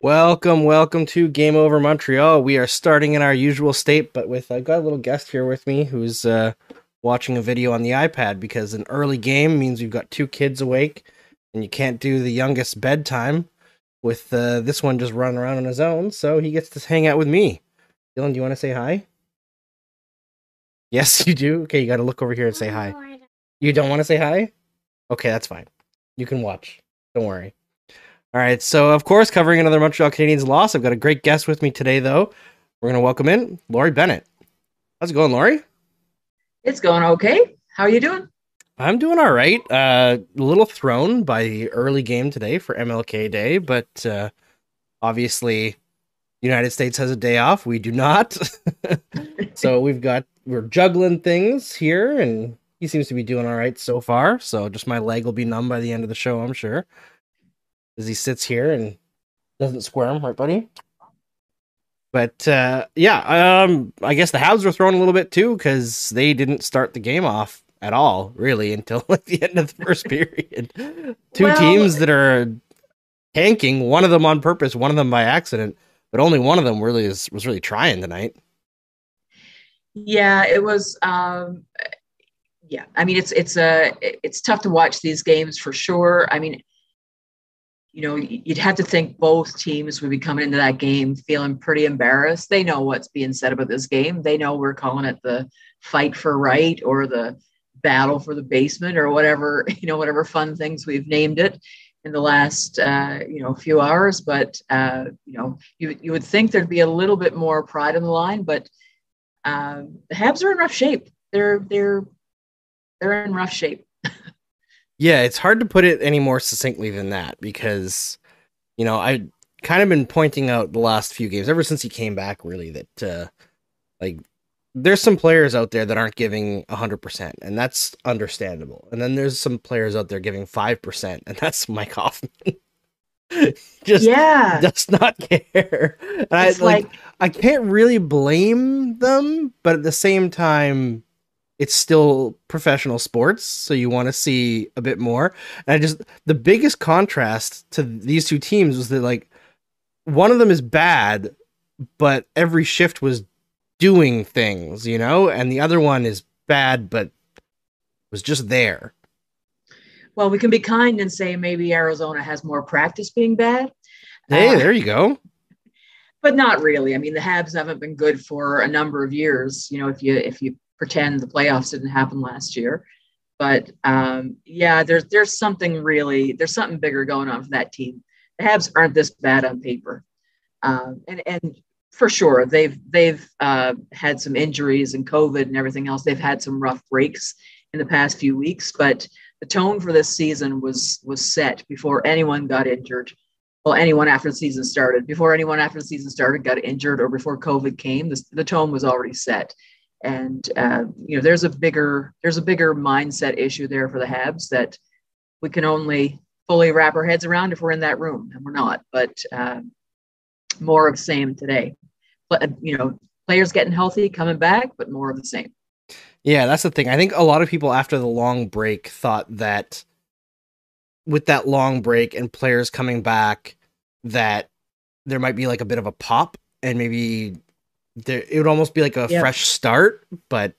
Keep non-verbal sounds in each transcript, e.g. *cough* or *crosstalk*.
Welcome, welcome to Game Over Montreal. We are starting in our usual state, but with I've got a little guest here with me who's uh, watching a video on the iPad because an early game means you've got two kids awake and you can't do the youngest bedtime with uh, this one just running around on his own. So he gets to hang out with me. Dylan, do you want to say hi? Yes, *laughs* you do. Okay, you got to look over here and say hi. You don't want to say hi? Okay, that's fine. You can watch. Don't worry. All right. So, of course, covering another Montreal Canadiens loss, I've got a great guest with me today, though. We're going to welcome in Laurie Bennett. How's it going, Laurie? It's going okay. How are you doing? I'm doing all right. Uh, a little thrown by the early game today for MLK Day, but uh, obviously, United States has a day off. We do not. *laughs* so we've got we're juggling things here, and he seems to be doing all right so far. So just my leg will be numb by the end of the show, I'm sure, as he sits here and doesn't squirm, right, buddy? But uh, yeah, um, I guess the Habs were thrown a little bit too because they didn't start the game off at all, really, until *laughs* like the end of the first period. Two Well- teams that are tanking, one of them on purpose, one of them by accident, but only one of them really is, was really trying tonight. Yeah, it was. Um, yeah, I mean, it's it's a it's tough to watch these games for sure. I mean, you know, you'd have to think both teams would be coming into that game feeling pretty embarrassed. They know what's being said about this game. They know we're calling it the fight for right or the battle for the basement or whatever *laughs* you know whatever fun things we've named it in the last uh, you know few hours. But uh, you know, you you would think there'd be a little bit more pride on the line, but um, the Habs are in rough shape. They're they're they're in rough shape. *laughs* Yeah, it's hard to put it any more succinctly than that because, you know, I kind of been pointing out the last few games ever since he came back, really, that uh, like there's some players out there that aren't giving 100%, and that's understandable. And then there's some players out there giving 5%, and that's *laughs* Mike Hoffman. *laughs* Just yeah, does not care. And I it's like, like I can't really blame them, but at the same time, it's still professional sports, so you want to see a bit more. And I just the biggest contrast to these two teams was that like one of them is bad, but every shift was doing things, you know, and the other one is bad but was just there. well, we can be kind and say maybe Arizona has more practice being bad. Hey, Uh, there you go. but not really. I mean, the Habs haven't been good for a number of years. You know, if you if you pretend the playoffs didn't happen last year, but um, yeah, there's there's something really there's something bigger going on for that team. The Habs aren't this bad on paper, um, and and for sure they've they've uh, had some injuries and COVID and everything else. They've had some rough breaks in the past few weeks, but the tone for this season was was set before anyone got injured well, anyone after the season started, before anyone after the season started got injured or before COVID came, the, the tone was already set. And uh, you know, there's a bigger there's a bigger mindset issue there for the Habs that we can only fully wrap our heads around if we're in that room, and we're not. But uh, more of same today. But you know, players getting healthy, coming back, but more of the same. Yeah, that's the thing. I think a lot of people after the long break thought that with that long break and players coming back that there might be like a bit of a pop and maybe there it would almost be like a Yep. fresh start, but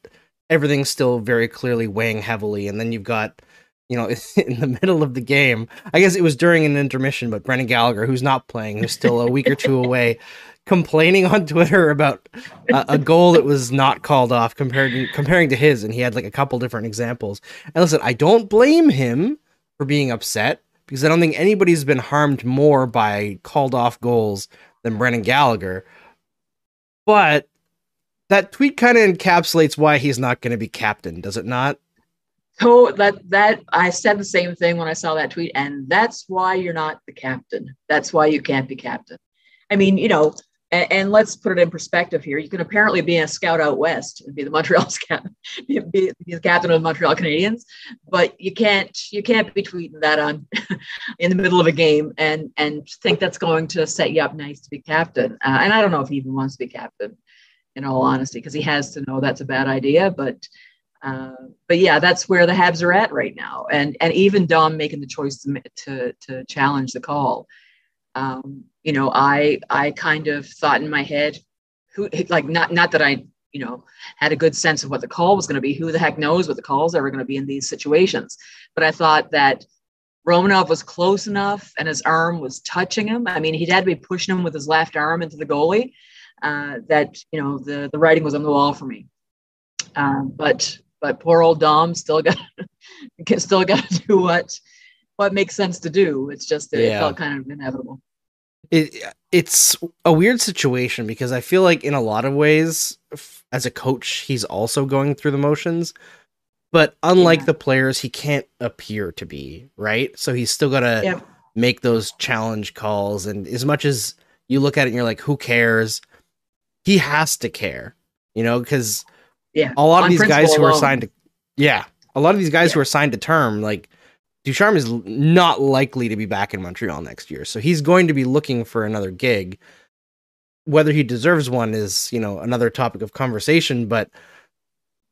everything's still very clearly weighing heavily. And then you've got you know *laughs* in the middle of the game i guess it was during an intermission but brendan gallagher who's not playing who's still a week or two *laughs* away complaining on twitter about a, a goal that was not called off compared to, comparing to his. And he had like a couple different examples. And listen i don't blame him for being upset because i don't think anybody's been harmed more by called off goals than brendan gallagher but that tweet kind of encapsulates why he's not going to be captain does it not So that that I said the same thing when I saw that tweet, and that's why you're not the captain. That's why you can't be captain. I mean, you know, and, and, let's put it in perspective here. You can apparently be a scout out west and be the Montreal *laughs* scout, be, be, the captain of the Montreal Canadiens, but you can't you can't be tweeting that on *laughs* in the middle of a game and and think that's going to set you up nice to be captain. Uh, and I don't know if he even wants to be captain, in all honesty, because he has to know that's a bad idea. But uh, but yeah, that's where the Habs are at right now, and and even Dom making the choice to to, to challenge the call um, you know, I I kind of thought in my head, who like not not that I you know had a good sense of what the call was going to be. Who the heck knows what the call is ever going to be in these situations? But I thought that Romanov was close enough and his arm was touching him. I mean, he'd had to be pushing him with his left arm into the goalie. Uh, that you know the the writing was on the wall for me. Um, but but poor old Dom still got *laughs* still got to do what what makes sense to do. It's just that yeah. it felt kind of inevitable. It it's a weird situation because I feel like in a lot of ways, as a coach, he's also going through the motions. But unlike yeah. the players, he can't appear to be right. So he's still got to yeah. make those challenge calls. And as much as you look at it and you're like, who cares? He has to care, you know, because yeah, a lot of these guys who alone. are signed to, yeah, a lot of these guys yeah. who are signed to term, like Ducharme is not likely to be back in Montreal next year, so he's going to be looking for another gig. Whether he deserves one is, you know, another topic of conversation. But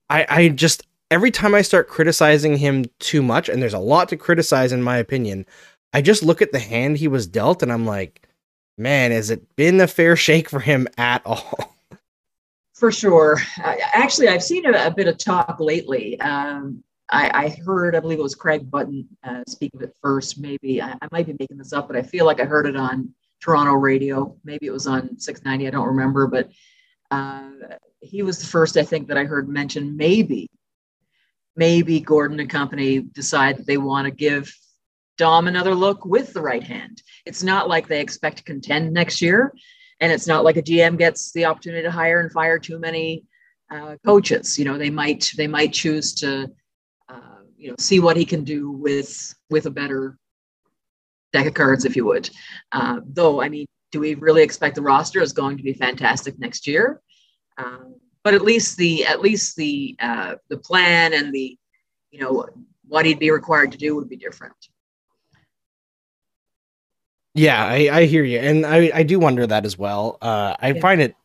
I, I just every time I start criticizing him too much, and there's a lot to criticize in my opinion, I just look at the hand he was dealt, and I'm like, man, has it been a fair *laughs* shake for him at all? For sure. Actually, I've seen a, a bit of talk lately. Um, I, I, heard, I believe it was Craig Button uh, speak of it first. Maybe I, I, might be making this up, but I feel like I heard it on Toronto radio. Maybe it was on 690. I don't remember, but uh, he was the first I think that I heard mention maybe, maybe Gorton and company decide that they want to give Dom another look with the right hand. It's not like they expect to contend next year, and it's not like a GM gets the opportunity to hire and fire too many uh, coaches. You know, they might they might choose to you know see what he can do with with a better deck of cards, if you would. Uh, though, I mean, do we really expect the roster is going to be fantastic next year? Um, but at least the at least the uh, the plan and the you know what he'd be required to do would be different. Yeah, I, I hear you, and I, I do wonder that as well. Uh, I yeah. find it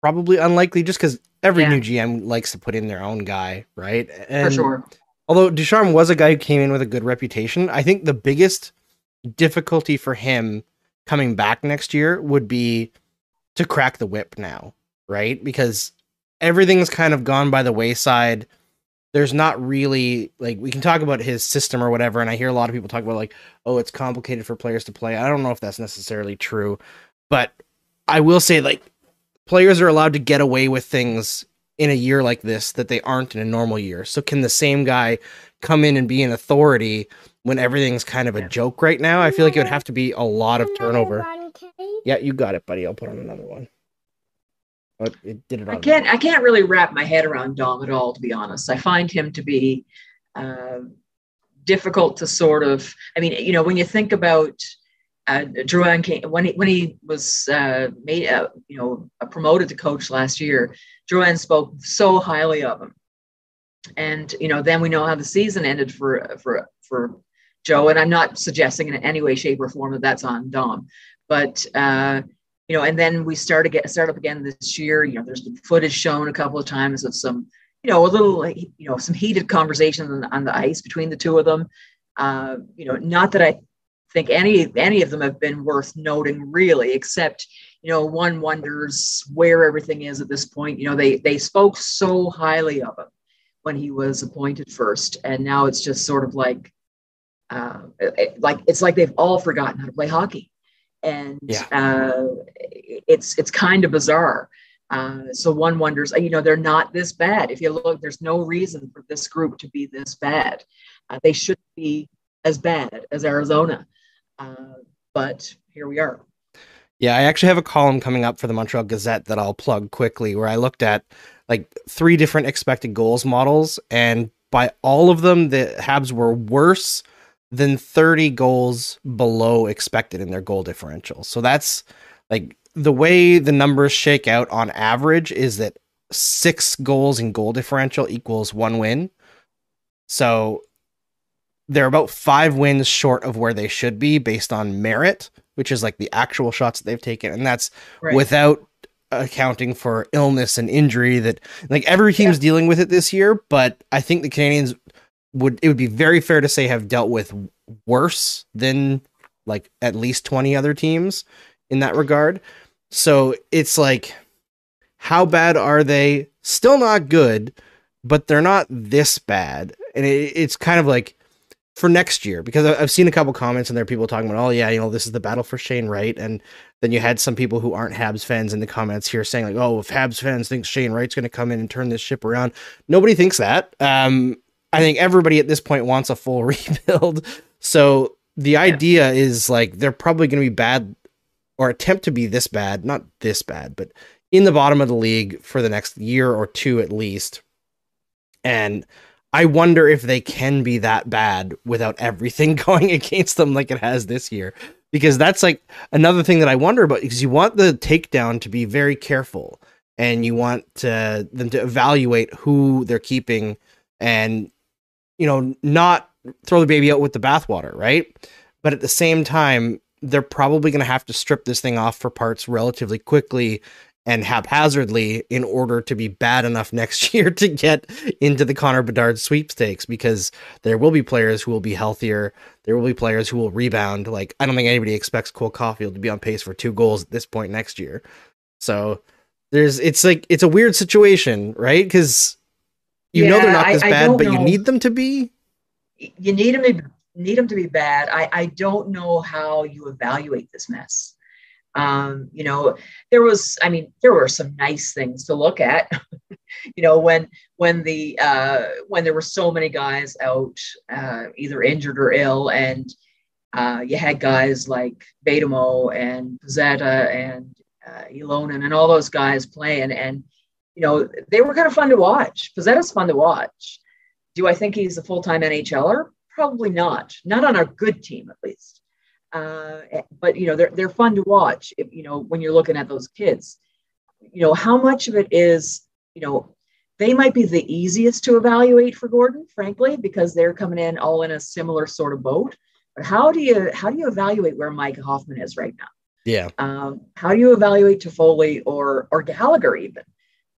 probably unlikely just because every yeah. new GM likes to put in their own guy, right? And, For sure although Ducharme was a guy who came in with a good reputation, I think the biggest difficulty for him coming back next year would be to crack the whip now, right? Because everything's kind of gone by the wayside. There's not really like we can talk about his system or whatever, and I hear a lot of people talk about like, oh, it's complicated for players to play. I don't know if that's necessarily true, but I will say like players are allowed to get away with things in a year like this that they aren't in a normal year. So can the same guy come in and be an authority when everything's kind of a joke right now? I feel like it would have to be a lot of turnover. Yeah, you got it, buddy. I'll put on another one. Oh, it did it. I can't. I can't really wrap my head around Dom at all, to be honest. I find him to be uh, difficult to sort of. I mean, you know, when you think about uh, Drouin came when he when he was uh, made, uh, you know, promoted to coach last year. Drouin spoke so highly of him, and you know, then we know how the season ended for for for Joe. And I'm not suggesting in any way, shape, or form that that's on Dom, but uh, you know, and then we start again, start up again this year. You know, there's been footage shown a couple of times of some, you know, a little, you know, some heated conversations on, on the ice between the two of them. Uh, you know, not that I think any any of them have been worth noting really except you know one wonders where everything is at this point. You know they they spoke so highly of him when he was appointed first and now it's just sort of like uh, it, like it's like they've all forgotten how to play hockey. And yeah. uh, it's it's kind of bizarre. Uh, so one wonders you know they're not this bad. If you look there's no reason for this group to be this bad. Uh, they should be as bad as arizona uh, but here we are. Yeah, I actually have a column coming up for the Montreal Gazette that I'll plug quickly where I looked at like three different expected goals models, and by all of them, the Habs were worse than 30 goals below expected in their goal differential. So that's like the way the numbers shake out on average is that six goals in goal differential equals one win. So they're about five wins short of where they should be based on merit, which is like the actual shots that they've taken, and that's Right. without accounting for illness and injury that like every team's dealing with it this year. But I think the Canadiens would it would be very fair to say have dealt with worse than like at least 20 other teams in that regard. So it's like how bad are they? Still not good, but they're not this bad. And it, it's kind of like for next year because I've seen a couple comments and there are people talking about, oh yeah, you know, this is the battle for Shane Wright, and then you had some people who aren't Habs fans in the comments here saying like, oh, if Habs fans think Shane Wright's going to come in and turn this ship around, nobody thinks that. Um, I think everybody at this point wants a full *laughs* rebuild. So the idea is like they're probably going to be bad or attempt to be this bad, not this bad, but in the bottom of the league for the next year or two at least. And I wonder if they can be that bad without everything *laughs* going against them like it has this year. Because that's like another thing that I wonder about because you want the takedown to be very careful and you want to, them to evaluate who they're keeping and you know not throw the baby out with the bathwater, right? But at the same time, they're probably going to have to strip this thing off for parts relatively quickly and haphazardly in order to be bad enough *laughs* next year to get into the Connor Bedard sweepstakes because there will be players who will be healthier. There will be players who will rebound. Like, I don't think anybody expects Cole Caufield to be on pace for two goals at this point next year. So there's, it's like, it's a weird situation, right? Because you know they're not this I bad, don't but you need them to be. you need them to need them to be bad. I, I don't know how you evaluate this mess. Um, you know, there was, I mean, there were some nice things to look at. *laughs* you know, when when the uh, when there were so many guys out, uh, either injured or ill, and uh, you had guys like Betamo and Pezzetta and uh, and all those guys playing, and you know, they were kind of fun to watch. Pezzetta's fun to watch. Do I think he's a full time NHLer? Probably not. Not on a good team, at least. Uh, but you know, they're they're fun to watch. If, you know, when you're looking at those kids, you know, how much of it is, you know, they might be the easiest to evaluate for Gorton, frankly, because they're coming in all in a similar sort of boat. But how do you how do you evaluate where Mike Hoffman is right now? Yeah. Um, how do you evaluate Toffoli or or Gallagher even?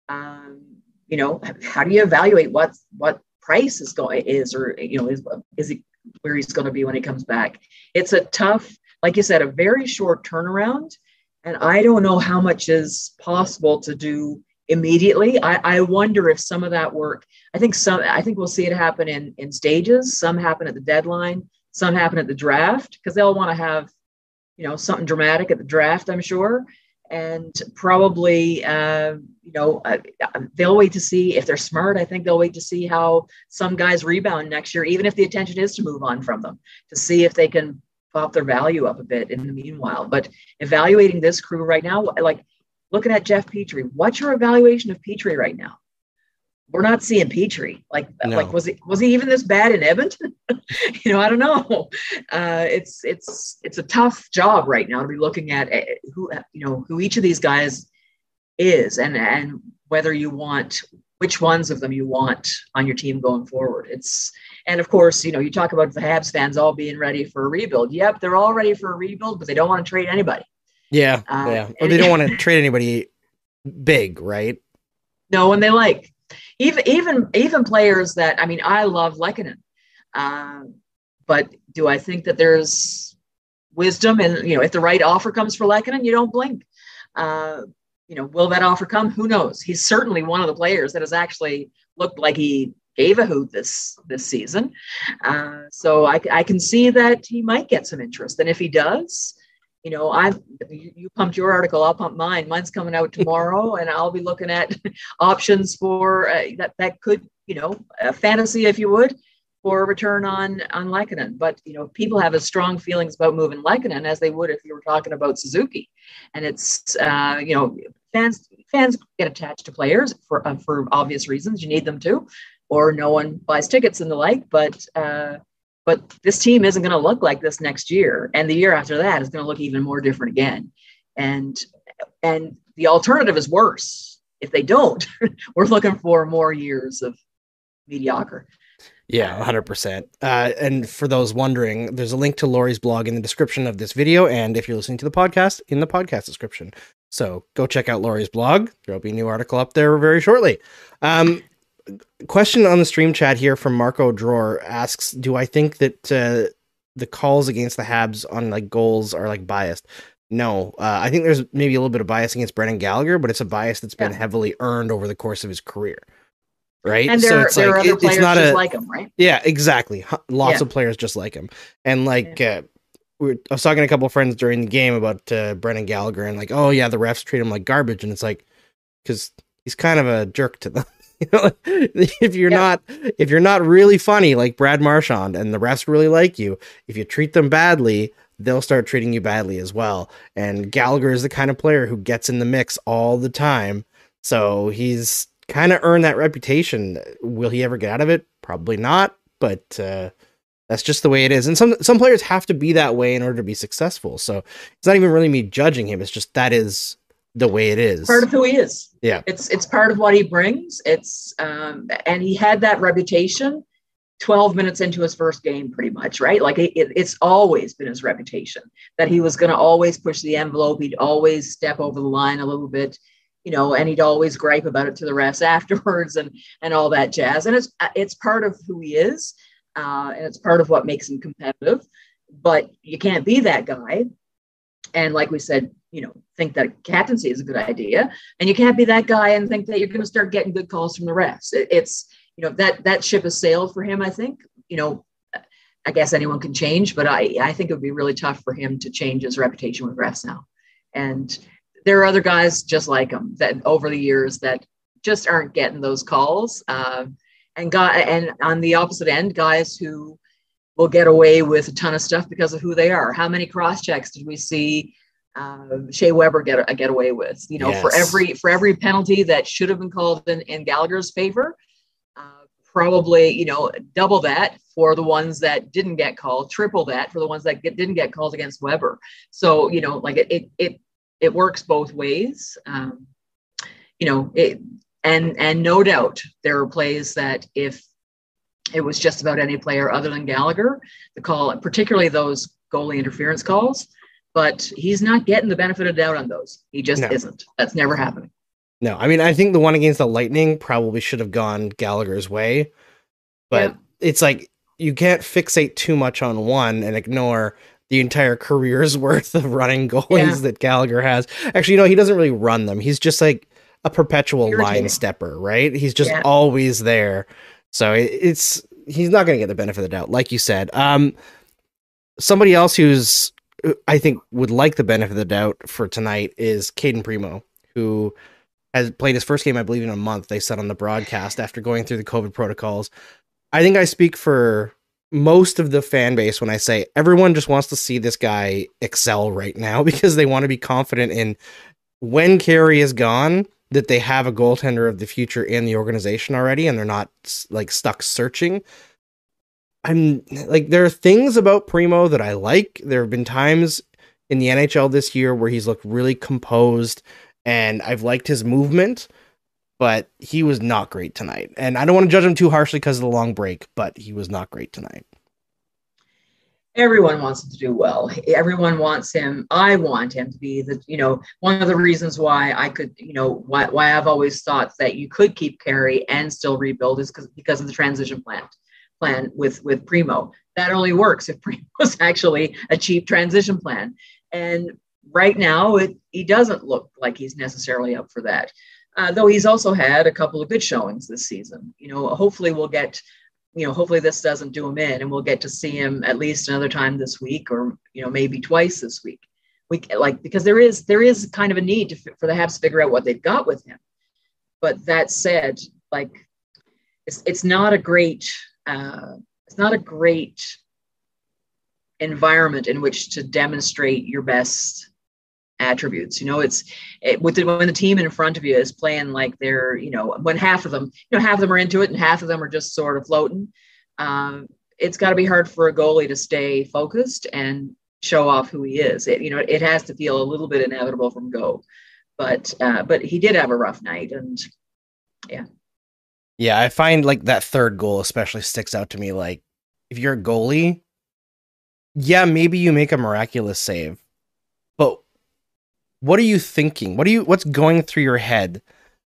Um, you know, how do you evaluate what what price is going is or you know is is he where he's going to be when he comes back? It's a tough, like you said, a very short turnaround, and I don't know how much is possible to do immediately. I, I wonder if some of that work. I think some. I think we'll see it happen in in stages. Some happen at the deadline. Some happen at the draft because they'll want to have you know something dramatic at the draft i'm sure and probably uh, you know uh, they'll wait to see if they're smart i think they'll wait to see how some guys rebound next year even if the intention is to move on from them to see if they can pop their value up a bit in the meanwhile. But evaluating this crew right now like looking at jeff petry what's your evaluation of petry right now we're not seeing Petry. Like, No. like was he was he even this bad in Edmonton? *laughs* you know, I don't know. Uh, it's it's it's a tough job right now to be looking at uh, who you know who each of these guys is, and and whether you want which ones of them you want on your team going forward. It's and of course, you know, you talk about the Habs fans all being ready for a rebuild. Yep, they're all ready for a rebuild, but they don't want to trade anybody. Yeah. Uh, yeah. Or they don't *laughs* want to trade anybody big, right? no one they like. Even even even players that I mean, I love Lehkonen, um, but do I think that there's wisdom and you know if the right offer comes for Lehkonen, you don't blink. Uh, you know, will that offer come? Who knows? He's certainly one of the players that has actually looked like he gave a hoot this this season. Uh, so I, I can see that he might get some interest, and if he does, you know, I you, you pumped your article, I'll pump mine. Mine's coming out *laughs* tomorrow, and I'll be looking at *laughs* options for uh, that that could you know a fantasy if you would for a return on on Lehkonen. But you know, people have as strong feelings about moving Lehkonen as they would if you were talking about Suzuki, and it's uh, you know fans fans get attached to players for uh, for obvious reasons. You need them to, or no one buys tickets and the like. But uh, but this team isn't going to look like this next year, and the year after that is going to look even more different again. And and the alternative is worse. If they don't, *laughs* we're looking for more years of mediocre. Yeah, 100%. Uh, and for those wondering, there's a link to Laurie's blog in the description of this video. And if you're listening to the podcast, in the podcast description. So go check out Laurie's blog. There'll be a new article up there very shortly. Um, question on the stream chat here from Marco Drawer asks Do I think that uh, the calls against the Habs on like goals are like biased? No, uh, I think there's maybe a little bit of bias against Brendan Gallagher, but it's a bias that's been Yeah. heavily earned over the course of his career. Right. And there, there are other it- players just like him, right? yeah, exactly. Lots Yeah. of players just like him, and like uh, we were, I was talking to a couple of friends during the game about uh, Brendan Gallagher, and like, oh yeah, the refs treat him like garbage, and it's like because he's kind of a jerk to them. *laughs* if you're Yeah. not if you're not really funny like Brad Marchand, and the refs really like you, if you treat them badly, they'll start treating you badly as well. And Gallagher is the kind of player who gets in the mix all the time, so he's kind of earned that reputation. Will he ever get out of it? Probably not, but uh, that's just the way it is. And some some players have to be that way in order to be successful. So it's not even really me judging him. It's just that is the way it is. Part of who he is. Yeah. It's it's part of what he brings. It's um and he had that reputation 12 minutes into his first game pretty much, right? Like it, it- it's always been his reputation that he was going to always push the envelope, he'd always step over the line a little bit, you know, and he'd always gripe about it to the refs *laughs* afterwards and and all that jazz. And it's it's part of who he is. Uh, and it's part of what makes him competitive. But you can't be that guy and like we said, you know, think that captaincy is a good idea, and you can't be that guy and think that you're going to start getting good calls from the refs. It, it's you know that that ship has sailed for him. I think you know, I guess anyone can change, but I I think it would be really tough for him to change his reputation with refs now. And there are other guys just like him that over the years that just aren't getting those calls. Um, and guy and on the opposite end, guys who will get away with a ton of stuff because of who they are. How many cross checks did we see uh, Shea Weber get a get away with? You know, for every for every penalty that should have been called in, in Gallagher's favor, uh, probably you know double that for the ones that didn't get called, triple that for the ones that get, didn't get called against Weber. So you know, like it it it, it works both ways. Um, you know, it and and no doubt there are plays that if it was just about any player other than Gallagher, the call, particularly those goalie interference calls. But he's not getting the benefit of doubt on those. He just No. isn't. That's never happening. No, I mean I think the one against the Lightning probably should have gone Gallagher's way, but Yeah. it's like you can't fixate too much on one and ignore the entire career's *laughs* worth of running goalies Yeah. that Gallagher has. Actually, you know, he doesn't really run them. He's just like a perpetual line stepper, right? He's just Yeah. always there. So it, it's he's not going to get the benefit of the doubt, like you said. Um, somebody else who's I think would like the benefit of the doubt for tonight is Cayden Primeau, who has played his first game, I believe, in a month. They said on the broadcast after going through the COVID protocols. I think I speak for most of the fan base when I say everyone just wants to see this guy excel right now *laughs* because they want to be confident in when Carey is gone that they have a goaltender of the future in the organization already and they're not like stuck searching. I'm like there are things about Primeau that I like. There have been times in the NHL this year where he's looked really composed and I've liked his movement, but he was not great tonight. And I don't want to judge him too harshly because of the long break, but he was not great tonight. Everyone wants him to do well. Everyone wants him. I want him to be the, you know, one of the reasons why I could, you know, why, why I've always thought that you could keep Carey and still rebuild is because because of the transition plan plan with with Primeau. That only works if *laughs* Primeau is actually a cheap transition plan. And right now, it he doesn't look like he's necessarily up for that. Uh, though he's also had a couple of good showings this season. You know, hopefully we'll get you know, hopefully this doesn't do him in, and we'll get to see him at least another time this week, or you know, maybe twice this week. We like because there is there is kind of a need to, for the Habs to figure out what they've got with him. But that said, like it's it's not a great uh, it's not a great environment in which to demonstrate your best attributes. You know, it's it, with the, when the team in front of you is playing like they're, you know, when half of them, you know, half of them are into it and half of them are just sort of floating. Um, it's got to be hard for a goalie to stay focused and show off who he is. It, you know, it has to feel a little bit inevitable from go. but uh, but he did have a rough night, and yeah. Yeah, I find like that third goal especially sticks out to me. Like, if you're a goalie, yeah, maybe you make a miraculous save, but what are you thinking? What are you? What's going through your head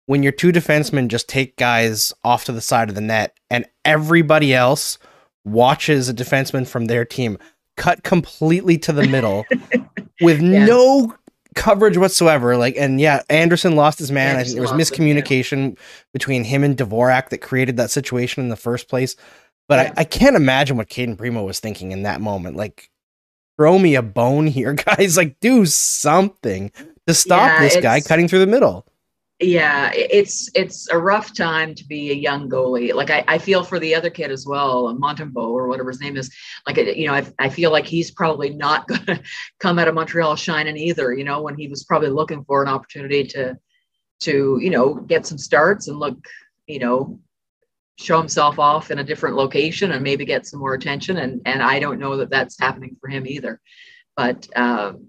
when your two defensemen just take guys off to the side of the net and everybody else watches a defenseman from their team cut completely to the middle *laughs* with Yeah. no coverage whatsoever. Like, and yeah, Anderson lost his man. I think there was lost him, miscommunication between him and Dvorak that created that situation in the first place. But Yeah. I, I can't imagine what Cayden Primeau was thinking in that moment. Like, throw me a bone here, *laughs* guys. Like, do something to stop Yeah, this guy cutting through the middle. yeah it's it's a rough time to be a young goalie like i, I feel for the other kid as well montembeault or whatever his name is like you know I, I feel like he's probably not *laughs* going to come out of montreal shining either you know when he was probably looking for an opportunity to to you know get some starts and look you know show himself off in a different location and maybe get some more attention and and i don't know that that's happening for him either but um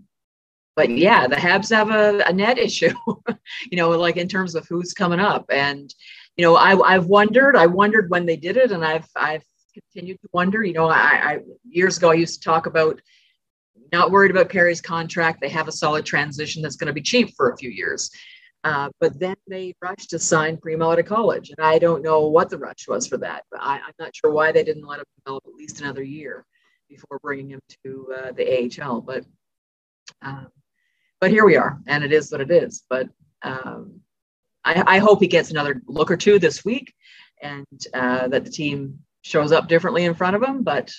but yeah, the Habs have a, a net *laughs* issue, you know, like in terms of who's coming up. And, you know, I, I've wondered, I wondered when they did it, and I've, I've continued to wonder, you know, I, I years ago, I used to talk about not worried about Perry's contract. They have a solid transition that's going to be cheap for a few years. Uh, but then they rushed to sign Primeau out of college. And I don't know what the rush was for that, but I, I'm not sure why they didn't let him develop at least another year before bringing him to uh, the AHL. But um, but here we are, and it is what it is. But um, I, I hope he gets another look or two this week, and uh, that the team shows up differently in front of him. But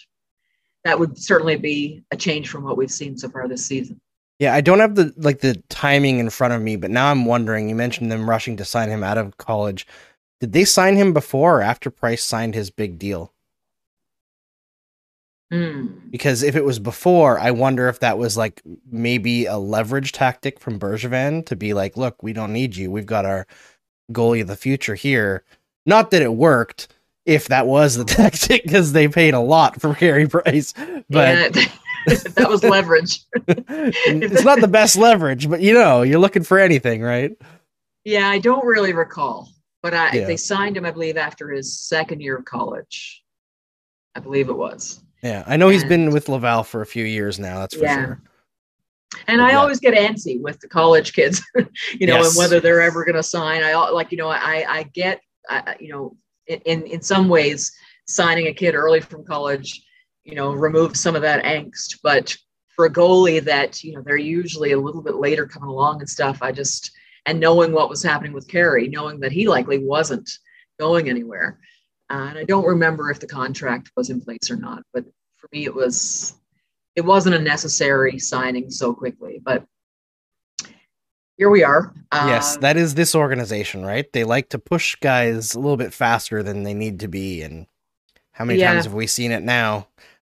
that would certainly be a change from what we've seen so far this season. Yeah, I don't have the like the timing in front of me, but now I'm wondering. You mentioned them rushing to sign him out of college. Did they sign him before or after Price signed his big deal? Hmm. Because if it was before, I wonder if that was like maybe a leverage tactic from Bergevin to be like, "Look, we don't need you. We've got our goalie of the future here." Not that it worked. If that was the *laughs* tactic, because they paid a lot for Carey Price, but Yeah, *laughs* *laughs* that was leverage. *laughs* it's not the best leverage. But you know, you're looking for anything, right? Yeah, I don't really recall, but I, Yeah. they signed him, I believe, after his second year of college. I believe it was. Yeah, I know he's been with Laval for a few years now. That's for Yeah. sure. And But I yeah. always get antsy with the college kids, *laughs* you know, Yes. and whether they're ever going to sign. I like, you know, I I get, I, you know, in in some ways, signing a kid early from college, you know, removes some of that angst. But for a goalie that you know they're usually a little bit later coming along and stuff, I just and knowing what was happening with Carey, knowing that he likely wasn't going anywhere, uh, and I don't remember if the contract was in place or not. But for me, it was it wasn't a necessary signing so quickly, but here we are. yes, Um, that is this organization, right? They like to push guys a little bit faster than they need to be. And how many Yeah. times have we seen it now?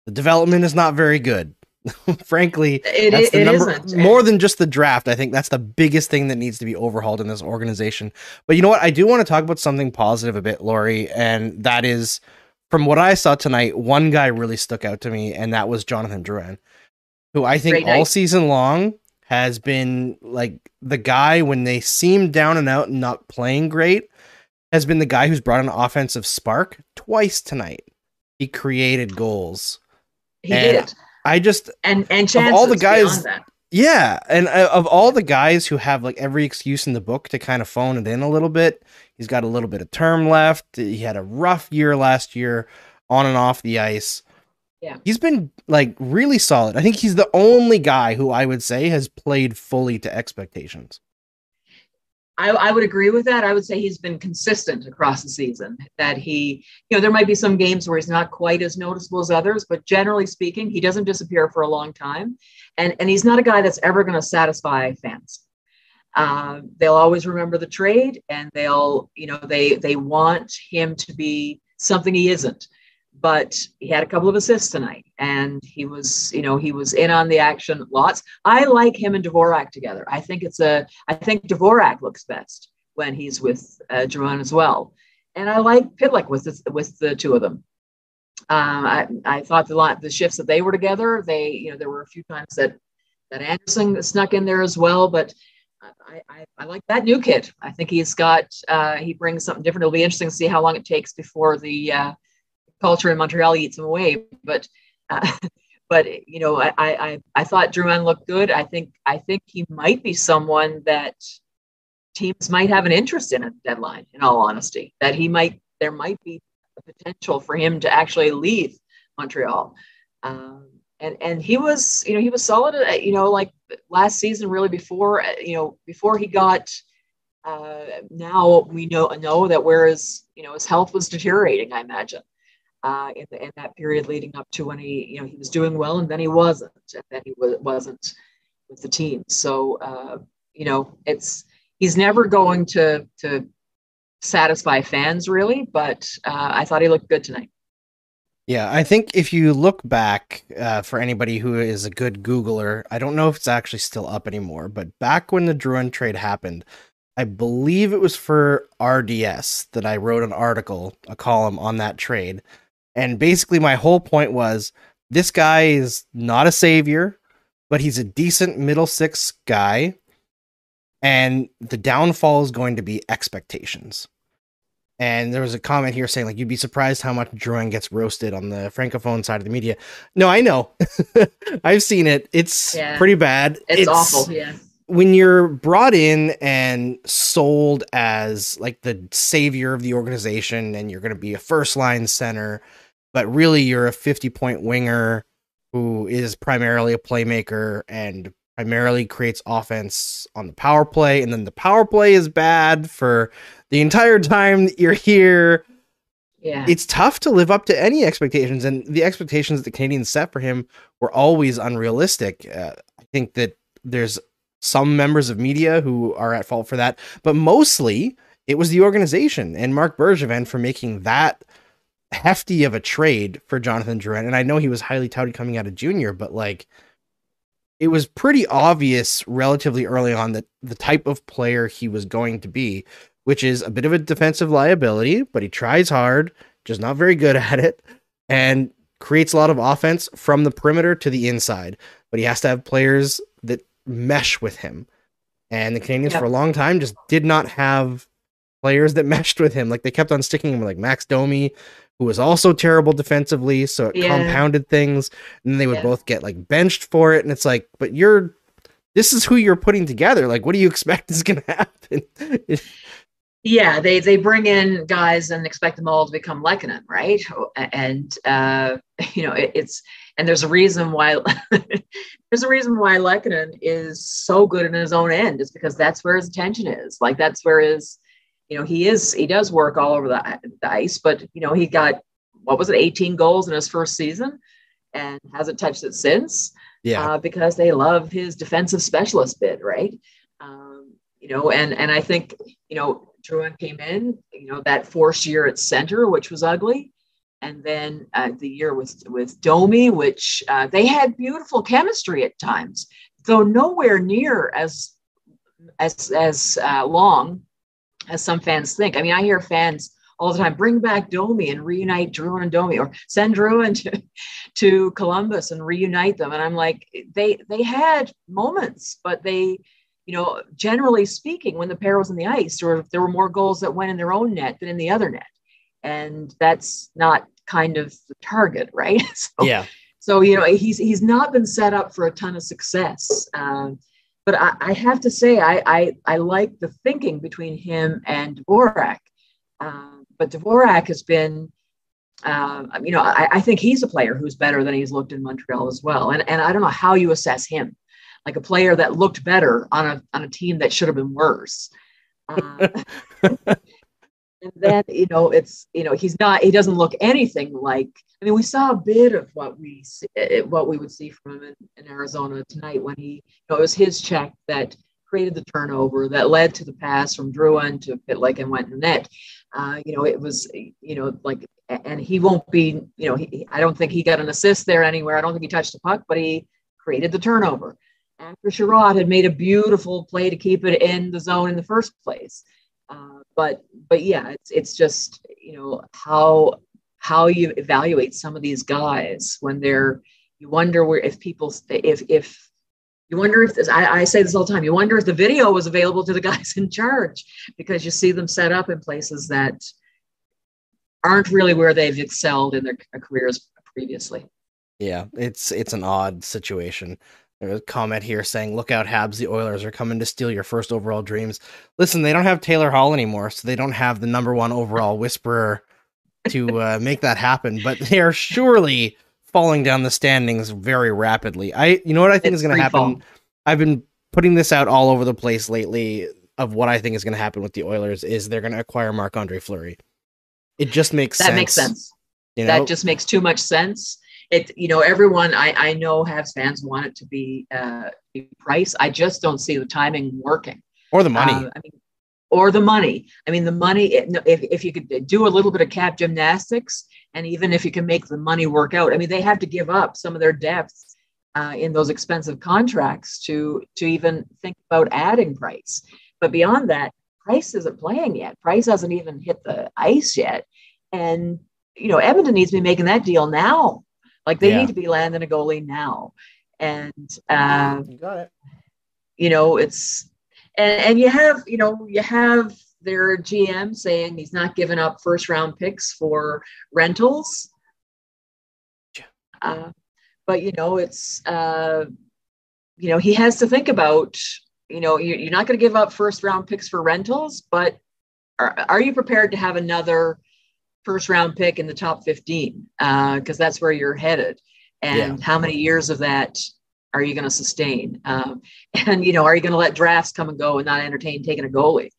The development is not very good. *laughs* Frankly, it, that's the it number isn't. more than just the draft. I think that's the biggest thing that needs to be overhauled in this organization. But you know what? I do want to talk about something positive a bit, Lori, and that is from what I saw tonight, one guy really stuck out to me, and that was Jonathan Drouin, who I think Great all night. season long has been like the guy when they seem down and out and not playing great, has been the guy who's brought an offensive spark twice tonight. He created goals. He and did, I just and and of chances all the guys- that. yeah, and uh, of all the guys who have like every excuse in the book to kind of phone it in a little bit, he's got a little bit of term left. He had a rough year last year on and off the ice. Yeah. He's been like really solid. I think he's the only guy who I would say has played fully to expectations. I, I would agree with that. I would say he's been consistent across the season. That he, you know, there might be some games where he's not quite as noticeable as others, but generally speaking, he doesn't disappear for a long time, and and he's not a guy that's ever going to satisfy fans. Uh, they'll always remember the trade, and they'll, you know, they they want him to be something he isn't. But he had a couple of assists tonight, and he was, you know, he was in on the action lots. I like him and Dvorak together. I think it's a I think Dvorak looks best when he's with uh, Jerome as well, and I like Pitlick with the, with the two of them. Um, I, I thought the lot the shifts that they were together, they you know there were a few times that that Anderson snuck in there as well, but I, I, I, like that new kid. I think he's got uh, he brings something different. It'll be interesting to see how long it takes before the uh, culture in Montreal eats him away. But uh, *laughs* but you know, I, I I thought Drouin looked good. I think I think he might be someone that teams might have an interest in at the deadline. In all honesty, that he might there might be a potential for him to actually leave Montreal. Um, and and he was you know he was solid uh, you know like last season really before uh, you know before he got uh, now we know know that whereas you know his health was deteriorating I imagine uh, in, the, in that period leading up to when he you know he was doing well and then he wasn't and then he was, wasn't with the team so uh, you know it's he's never going to to satisfy fans really but uh, I thought he looked good tonight. Yeah, I think if you look back uh, for anybody who is a good Googler, I don't know if it's actually still up anymore, but back when the Drouin trade happened, I believe it was for RDS that I wrote an article, a column on that trade. And basically, my whole point was this guy is not a savior, but he's a decent middle six guy. And the downfall is going to be expectations. And there was a comment here saying like you'd be surprised how much Drouin gets roasted on the francophone side of the media. No, I know. *laughs* I've seen it. It's yeah. pretty bad. It's, it's, awful. Yeah. When you're brought in and sold as like the savior of the organization and you're going to be a first line center, but really you're a 50 point winger who is primarily a playmaker and primarily creates offense on the power play and then the power play is bad for the entire time that you're here. Yeah. It's tough to live up to any expectations, and the expectations that the Canadiens set for him were always unrealistic. Uh, I think that there's some members of media who are at fault for that, but mostly it was the organization and Marc Bergevin for making that hefty of a trade for Jonathan Drouin. And I know he was highly touted coming out of junior, but like it was pretty obvious relatively early on that the type of player he was going to be which is a bit of a defensive liability, but he tries hard, just not very good *laughs* at it, and creates a lot of offense from the perimeter to the inside. But he has to have players that mesh with him. And the Canadiens yep. for a long time just did not have players that *laughs* meshed with him. Like they kept on sticking him with like Max Domi, who was also terrible defensively, so it yeah. compounded things. And they would yeah. both get like benched for it. And it's like, but you're this is who you're putting together. Like, what do you expect is gonna *laughs* happen? Yeah, they they bring in guys and expect them all to become Lehkonen, right? And uh, *laughs* you know, it, it's and there's a reason why *laughs* there's a reason why Lehkonen is so good in his own end. Is because that's where his attention is. Like that's where his, you know, he is he does work all over the, the ice, but you know, he got what was it, 18 goals in his first season, and hasn't touched it since. Yeah, uh, because they love his defensive specialist bid, right? Um, you know, and and I think you know Drouin came in, you know, that first year at center, which was ugly. And then uh, the year with with Domi, which uh, they had beautiful chemistry at times, though nowhere near as as as uh, long as some fans think. I mean, I hear fans all the time bring back Domi and reunite Drew and Domi, or send Drew into *laughs* to Columbus and reunite them. And I'm like, they they had moments, but they you know, generally speaking, when the pair was on the ice, or there were more goals that went in their own net than in the other net. And that's not kind of the target, *laughs* right? so, yeah. So, you know, he's he's not been set up for a ton of success. Um, but I, I, have to say, I, I, I like the thinking between him and Dvorak. Um, but Dvorak has been, um, you know, I, I think he's a player who's better than he's looked in Montreal as well. And, and I don't know how you assess him like a player that looked better on a on a team that should have been worse. Uh, *laughs* *laughs* and then you know it's you know he's not he doesn't look anything like I mean we saw a bit of what we see, eh, what we would see from him in, in Arizona tonight when he you know it was his check that created the turnover that led to the pass from Drouin to Pitlick and went in net. Uh, you know, it was, you know, like, and he won't be, you know, he, I don't think he got an assist there anywhere. I don't think he touched the puck, but he created the turnover after Chiarot had made a beautiful play to keep it in the zone in the first place. But but yeah, it's it's just you know how how you evaluate some of these guys when they're you wonder where if people if if you wonder if this, I, I say this all the time, you wonder if the video was available to the *laughs* guys in charge because you see them set up in places that aren't really where they've excelled in their careers previously. Yeah, it's it's an odd situation. There's a comment here saying, "Look out, Habs! The Oilers are coming to steal your first overall dreams." Listen, they don't have Taylor Hall anymore, so they don't have the number one overall whisperer to uh, *laughs* make that happen. But they are surely falling down the standings very rapidly. I, you know what I think It's is going to happen. fall. I've been putting this out all over the place lately of what I think is going to happen with the Oilers is they're going to acquire Marc Andre Fleury. It just makes That sense. makes sense. You know? that just makes too much sense. It, you know, everyone I, I know Habs fans want it to be uh, Price. I just don't see the timing working. or the money. Uh, I mean, or the money. I mean, the money. If if you could do a little bit of cap gymnastics, and even if you can make the money work out, I mean, they have to give up some of their depth uh, in those expensive contracts to to even think about adding Price. But beyond that, Price isn't playing yet. Price hasn't even hit the ice yet, and you know, Edmonton needs to be making that deal now. Like they Yeah. need to be landing a goalie now, and. Uh, you got it. you know it's and and you have you know you have their gm saying he's not giving up first round picks for rentals Yeah. uh, but you know it's uh, you know he has to think about you know you- you're not going to give up first round picks for rentals but are, are you prepared to have another first round pick in the top 15 because that's where you're headed and how many years of that are you going to sustain um, *laughs* and you know are you going to let drafts come and go and not entertain taking a goalie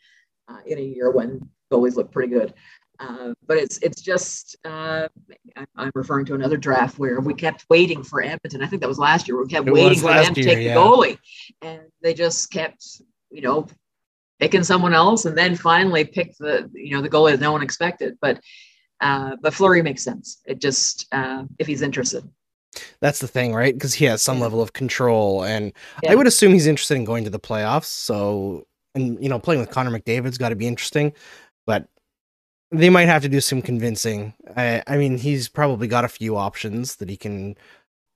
uh, in a year when goalies look pretty good uh, but it's it's just uh, I'm referring to another draft where we kept waiting for Edmonton. I think that was last year. We kept It waiting for them to year, take yeah. the goalie, and they just kept you know picking someone else, and then finally picked the you know the goalie that no one expected. But uh, but Fleury makes sense. It just uh, if he's interested. That's the thing, right? Because he has some Yeah. level of control, and Yeah. I would assume he's interested in going to the playoffs. So, and you know, playing with Connor McDavid's got to be interesting, but they might have to do some convincing. I, I mean, he's probably got a few options that he can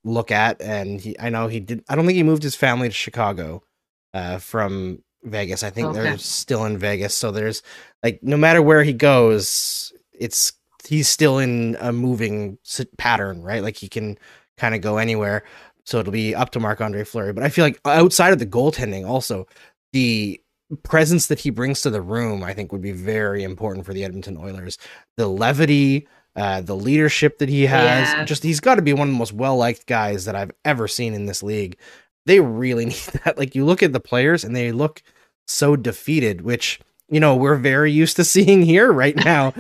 look at, and he, I know he did. I don't think he moved his family to Chicago uh, from Vegas. I think Okay. they're still in Vegas. So there's like, no matter where he goes, it's he's still in a moving pattern, right? Like he can kind of go anywhere. So it'll be up to Marc Andre Fleury. But I feel like outside of the goaltending, also the presence that he brings to the room, I think would be very important for the Edmonton Oilers. The levity, uh, the leadership that he has, Yeah. just he's got to be one of the most well liked guys that I've ever seen in this league. They really *laughs* need that. Like you look at the players and they look so defeated, which you know we're very used to *laughs* seeing here right now.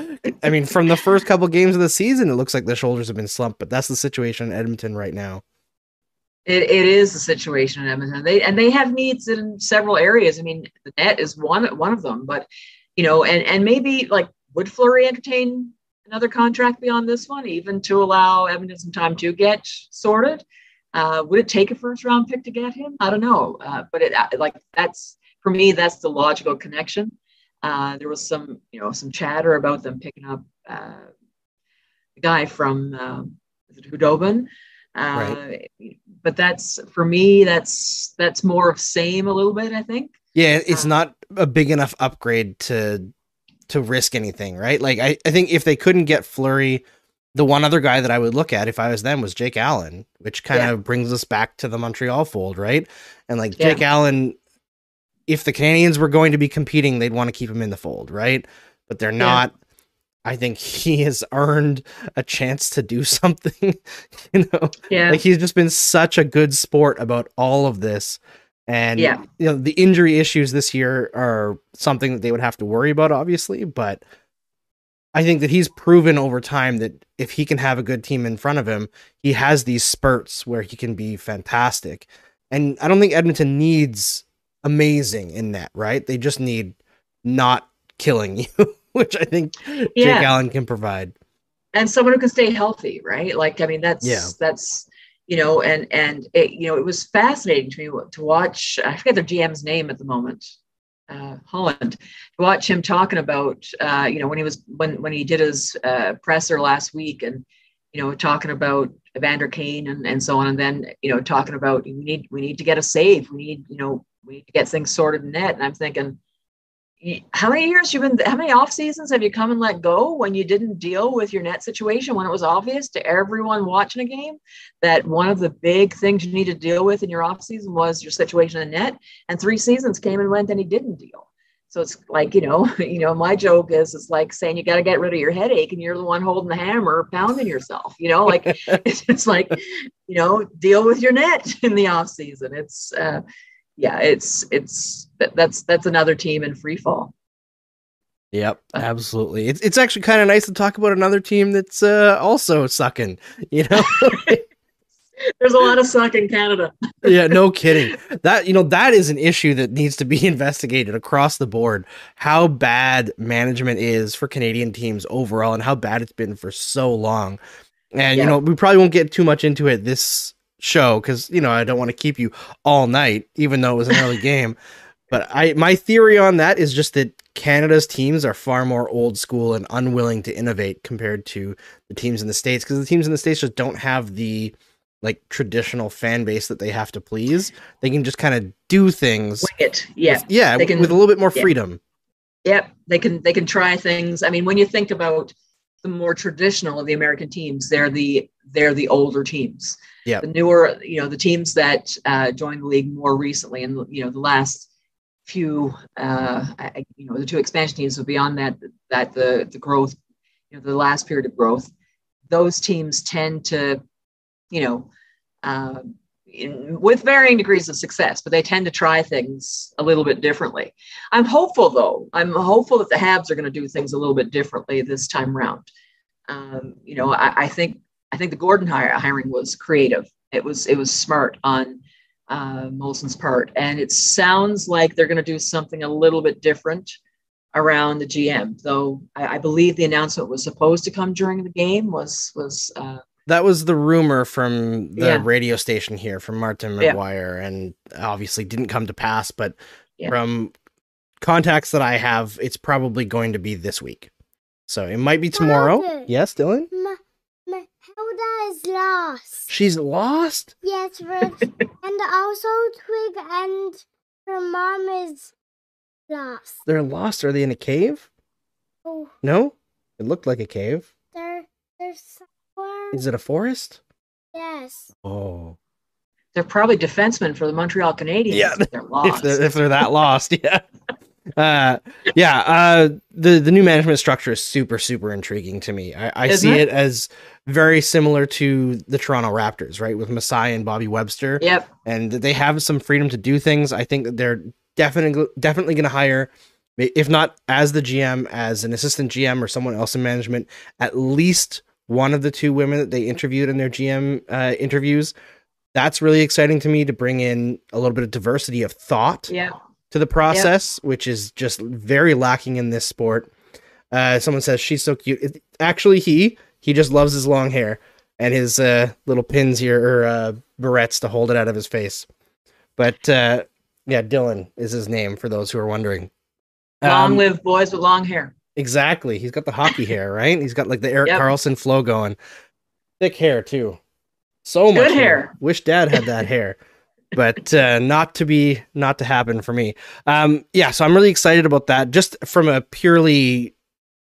I mean, from the first couple games of the season, it looks like the shoulders have been slumped, but that's the situation in Edmonton right now. It, it is a situation in Edmonton. They and they have needs in several areas. I mean, the net is one one of them, but you know, and and maybe like would Fleury entertain another contract beyond this one, even to allow Edmonton some time to get sorted? Uh, would it take a first round pick to get him? I don't know, uh, but it like that's for me that's the logical connection. Uh, there was some you know some chatter about them picking up uh, the guy from um, is it Khudobin. Uh, but that's for me that's that's more of same a little bit i think Yeah, it's Uh, not a big enough upgrade to to risk anything, right? Like I, I think if they couldn't get Fleury, the one other guy that I would look at if I was them was Jake Allen, which kind Yeah. of brings us back to the Montreal fold, right? And like Yeah. Jake Allen, if the Canadiens were going to be competing, they'd want to keep him in the fold, right? But they're not. I think he has earned a chance to do *laughs* something, you know. yeah Like he's just been such a good sport about all of this. And Yeah. you know, the injury issues this year are something that they would have to worry about, obviously, but I think that he's proven over time that if he can have a good team in front of him, he has these spurts where he can be fantastic. And I don't think Edmonton needs amazing in that, right? They just need not killing *laughs* you, which I think Jake Allen can provide. and someone who can stay healthy right like i mean that's Yeah. that's you know and and it, you know it was fascinating to me to watch i forget their gm's name at the moment uh, holland to watch him talking about uh, you know when he was when when he did his uh, presser last week and you know, talking about Evander Kane and, and so on, and then you know, talking about we need we need to get a save, we need you know we need to get things sorted in net, and I'm thinking how many years you've been how many off seasons have you come and let go when you didn't deal with your net situation when it was obvious to everyone watching a game that one of the big things you need to deal with in your off season was your situation in net? And three seasons came and went and he didn't deal so it's like you know *laughs* you know my joke is it's like saying you got to get rid of your headache and you're the one holding the hammer pounding yourself you know like *laughs* *laughs* it's, it's like you know deal with your net in the off season it's uh yeah, it's it's that's that's another team in free fall. Yep, absolutely. It's it's actually kind of nice to talk about another team that's uh, also sucking. You know, there's a lot of suck in Canada. *laughs* yeah, no kidding. That you know that is an issue that needs to be *laughs* investigated across the board. How bad management is for Canadian teams overall, and how bad it's been for so long. And yeah. you know, we probably won't get too much into it this show because you know I don't want to keep you all night, even though it was an early *laughs* game. But I my theory on that is just that Canada's teams are far more old school and unwilling to innovate compared to the teams in the states because the teams in the states just don't have the like traditional fan base that they have to please. They can just kind of do things. It, yeah, with, yeah, they can, with a little bit more freedom. Yep, they can they can try things. I mean, when you think about the more traditional of the American teams, they're the they're the older teams yeah. the newer, you know, the teams that uh, joined the league more recently, and you know, the last few, uh, I, you know, the two expansion teams. So beyond that, that the the growth, you know, the last period of growth, those teams tend to, you know. Uh, in, with varying degrees of success, but they tend to try things a little bit differently. I'm hopeful, though. I'm hopeful that the Habs are going to do things a little bit differently this time around. Um, you know, I, I, think I think the Gorton hiring was creative. It was it was smart on uh, Molson's part, and it sounds like they're going to do something a little bit different around the GM. Though I, I, believe the announcement was supposed to come during the game. Was was uh, that was the rumor from the yeah. radio station here from Martin McGuire, yeah. and obviously didn't come to pass. But yeah. from contacts that I have, it's probably going to be this week. So it might be tomorrow. Yes, Dylan. Hilda is lost. She's lost? Yes, *laughs* Rich. and also Twig and her mom is lost. They're lost. Are they in a cave? Oh. No? It looked like a cave. They're they're somewhere. Is it a forest? Yes. Oh. They're probably defensemen for the Montreal Canadiens. Yeah, they're lost. *laughs* If they're, if they're that lost, *laughs* yeah. uh yeah uh the the new management structure is super super intriguing to me i, I see it? it? as very similar to the toronto raptors right with masai and bobby webster yep and they have some freedom to do things i think that they're definitely definitely going to hire if not as the gm as an assistant gm or someone else in management at least one of the two women that they interviewed in their gm uh, interviews that's really exciting to me to bring in a little bit of diversity of thought yeah to the process, which is just very lacking in this sport. Uh, someone says she's so cute. It, actually, he he just loves his long hair and his uh, little pins here or uh, barrettes to hold it out of his face. But uh, yeah, Dylan is his name for those who are wondering. Long um, live boys with long hair. Exactly. He's got the hockey *laughs* hair, right? He's got like the Erik yep. Karlsson flow going. Thick hair too. So Good much hair. hair. Wish Dad had that hair *laughs* but uh, not to be not to happen for me. Um, yeah, so I'm really excited about that. Just from a purely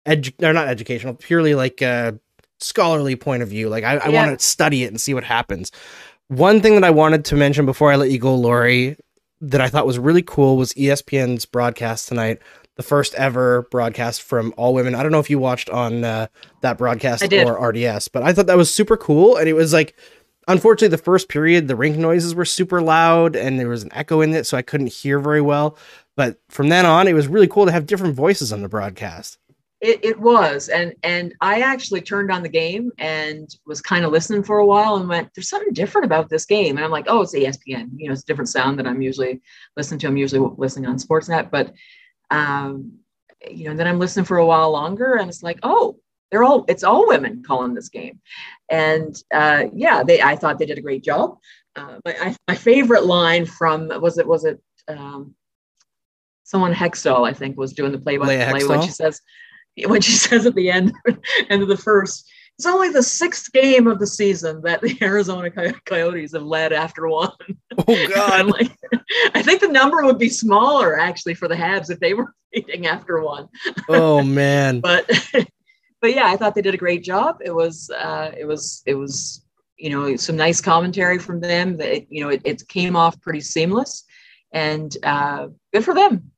edu- or not educational, purely like a scholarly point of view. Like I, I yeah. want to study it and see what happens. One thing that I wanted to mention before I let you go, Lori, that I thought was really cool was ESPN's broadcast tonight. The first ever broadcast from all women. I don't know if you watched on uh, that broadcast or RDS, but I thought that was super cool. And it was like unfortunately the first period the rink noises were super loud and there was an echo in it so i couldn't hear very well. But from then on it was really cool to have different voices on the broadcast. It, it was. And and i actually turned on the game and was kind of listening for a while and went there's something different about this game. And i'm like oh it's espn you know it's a different sound that i'm usually listening to. I'm usually listening on sportsnet. But um you know then i'm listening for a while longer and it's like oh they're all it's all women calling this game. And uh, yeah they i thought they did a great job. Uh, my, my favorite line from was it was it um, someone hextall i think was doing the play by play when she says when she *laughs* says at the end end of the first it's only the sixth game of the season that the *laughs* Arizona Coy- Coyotes have led after one. Oh God. *laughs* like, I think the number would be smaller actually for the Habs if they were *laughs* leading after one. oh man. But but yeah, I thought they did a great job. It was uh, it was it was you know some nice commentary from them. That it, you know it, it came off pretty seamless, and uh, good for them.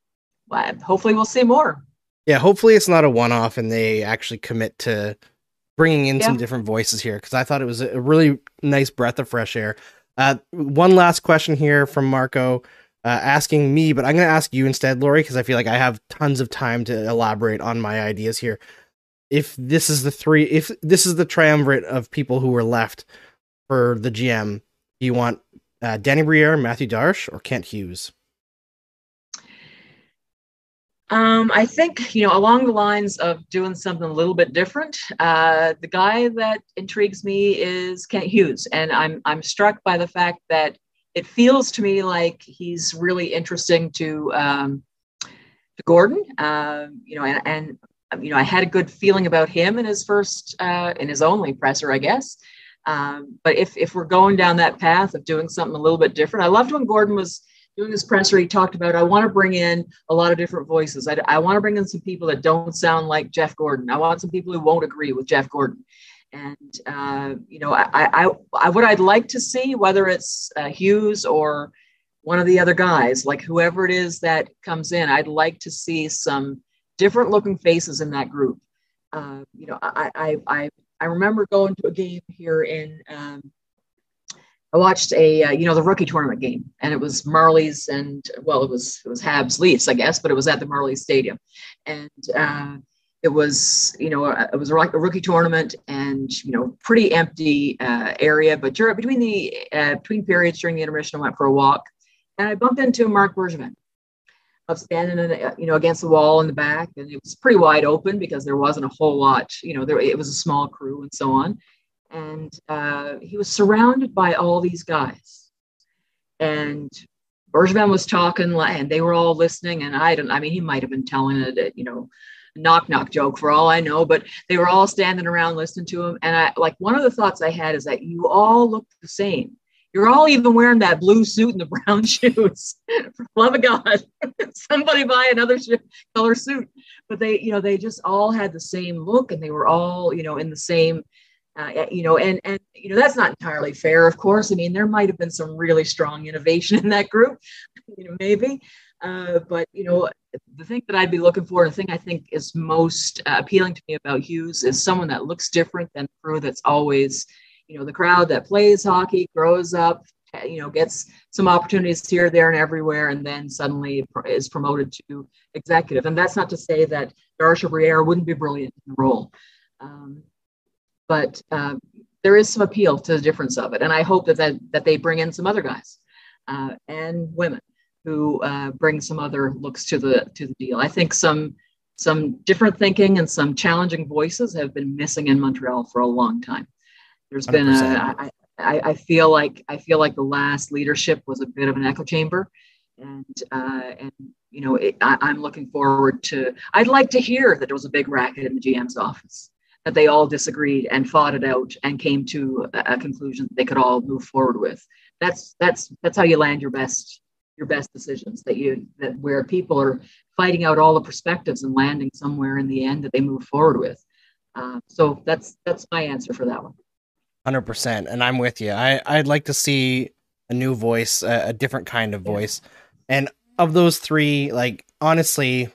Well, hopefully, we'll see more. Yeah, hopefully it's not a one-off and they actually commit to bringing in some different voices here because I thought it was a really nice breath of fresh air. Uh, one last question here from Marco, uh, asking me, but I'm going to ask you instead, Lori, because I feel like I have tons of time to elaborate on my ideas here. If this is the three, if this is the triumvirate of people who were left for the GM, do you want uh, Danny Briere, Mathieu Darche, or Kent Hughes? Um, I think you know along the lines of doing something a little bit different. Uh, the guy that intrigues me is Kent Hughes, and I'm I'm struck by the fact that it feels to me like he's really interesting to um, to Gorton. Um, you know, and, and um, you know I had a good feeling about him in his first uh, in his only presser, I guess. Um, but if if we're going down that path of doing something a little bit different, I loved when Gorton was doing his presser. He talked about I want to bring in a lot of different voices. I, I want to bring in some people that don't sound like Jeff Gorton. I want some people who won't agree with Jeff Gorton. And uh, you know, I, I, I, what I'd like to see, whether it's uh, Hughes or one of the other guys, like whoever it is that comes in, I'd like to see some different looking faces in that group. Uh, you know, I, I, I, I remember going to a game here in. Um, I watched a uh, you know the rookie tournament game, and it was Marlies and well, it was it was Habs Leafs, I guess, but it was at the Marlies Stadium, and uh, it was you know it was like a rookie tournament, and you know pretty empty uh, area. But during between the uh, between periods during the intermission, I went for a walk, and I bumped into Marc Bergevin. Of standing in, you know, against the wall in the back, and it was pretty wide open because there wasn't a whole lot. You know, there it was a small crew and so on and uh, he was surrounded by all these guys. And Bergevin was talking, and they were all listening. And I don't, I mean, he might have been telling a, you know, knock knock joke for all I know, but they were all standing around listening to him. And I, like, one of the thoughts I had is that you all look the same. You're all even wearing that blue suit and the *laughs* brown shoes. For love of God, *laughs* somebody buy another color suit. But they, you know, they just all had the same look, and they were all, you know, in the same uh, you know, and and you know that's not entirely fair, of course. I mean, there might have been some really strong innovation *laughs* in that group, you know, maybe. Uh, but you know, the thing that I'd be looking for, the thing I think is most uh, appealing to me about Hughes is someone that looks different than the crew that's always, you know, the crowd that plays hockey, grows up, you know, gets some opportunities here, there, and everywhere, and then suddenly is promoted to executive. And that's not to say that Darcia Briere wouldn't be brilliant in the role. Um, but um, there is some appeal to the difference of it, and I hope that that, that they bring in some other guys uh, and women who uh, bring some other looks to the to the deal. I think some some different thinking and some challenging voices have been missing in Montreal for a long time. There's been 100%. a, I, I, I feel like I feel like the last leadership was a bit of an echo chamber, and uh, and you know it, I, I'm looking forward to. I'd like to hear that there was a big racket in the GM's office they all disagreed and fought it out and came to a, conclusion that they could all move forward with. That's that's that's how you land your best your best decisions. That you that where people are fighting out all the perspectives and landing somewhere in the end that they move forward with. Uh, so that's that's my answer for that one. Hundred percent, and I'm with you. I I'd like to see a new voice, a, a different kind of Yeah. voice, and of those three, like honestly,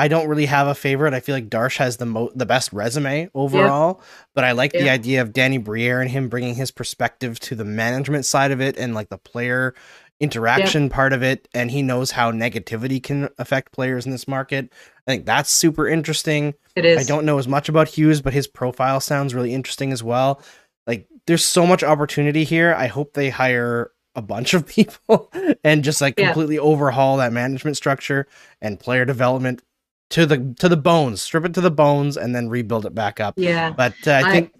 I don't really have a favorite. I feel like Darche has the mo- the best resume overall, but I like the idea of Danny Briere and him bringing his perspective to the management side of it and like the player interaction part of it, and he knows how negativity can affect players in this market. I think that's super interesting. It is. I don't know as much about Hughes, but his profile sounds really interesting as well. Like there's so much opportunity here. I hope they hire a bunch of *laughs* people and just like Yeah. completely overhaul that management structure and player development to the to the bones, strip it to the bones and then rebuild it back up. Yeah. But uh, I, I- think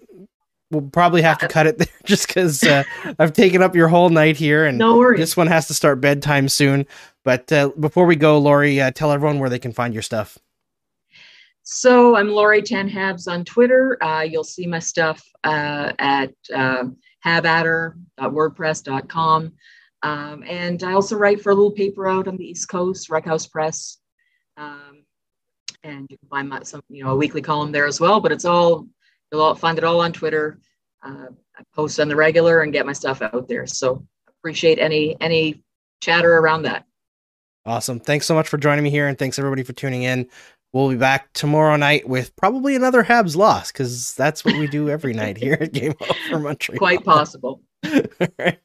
we'll probably have to cut it there *laughs* just because uh, I've taken up your whole night here and No worries. this one has to start bedtime soon. But uh, before we go, Lori, uh, tell everyone where they can find your stuff. So I'm Lori Ten Habs on Twitter. Uh, you'll see my stuff uh, at uh. Um, and I also write for a little paper out on the East Coast, Wreckhouse Press. Um, and you can find my, some, you know, a weekly column there as well. But it's all you'll all find it all on Twitter. Uh, I post on the regular and get my stuff out there. So appreciate any any chatter around that. Awesome. Thanks so much for joining me here, and thanks everybody for tuning in. We'll be back tomorrow night with probably another Habs loss because that's what we do every night here at Game Over Montreal. Quite possible. *laughs* All right.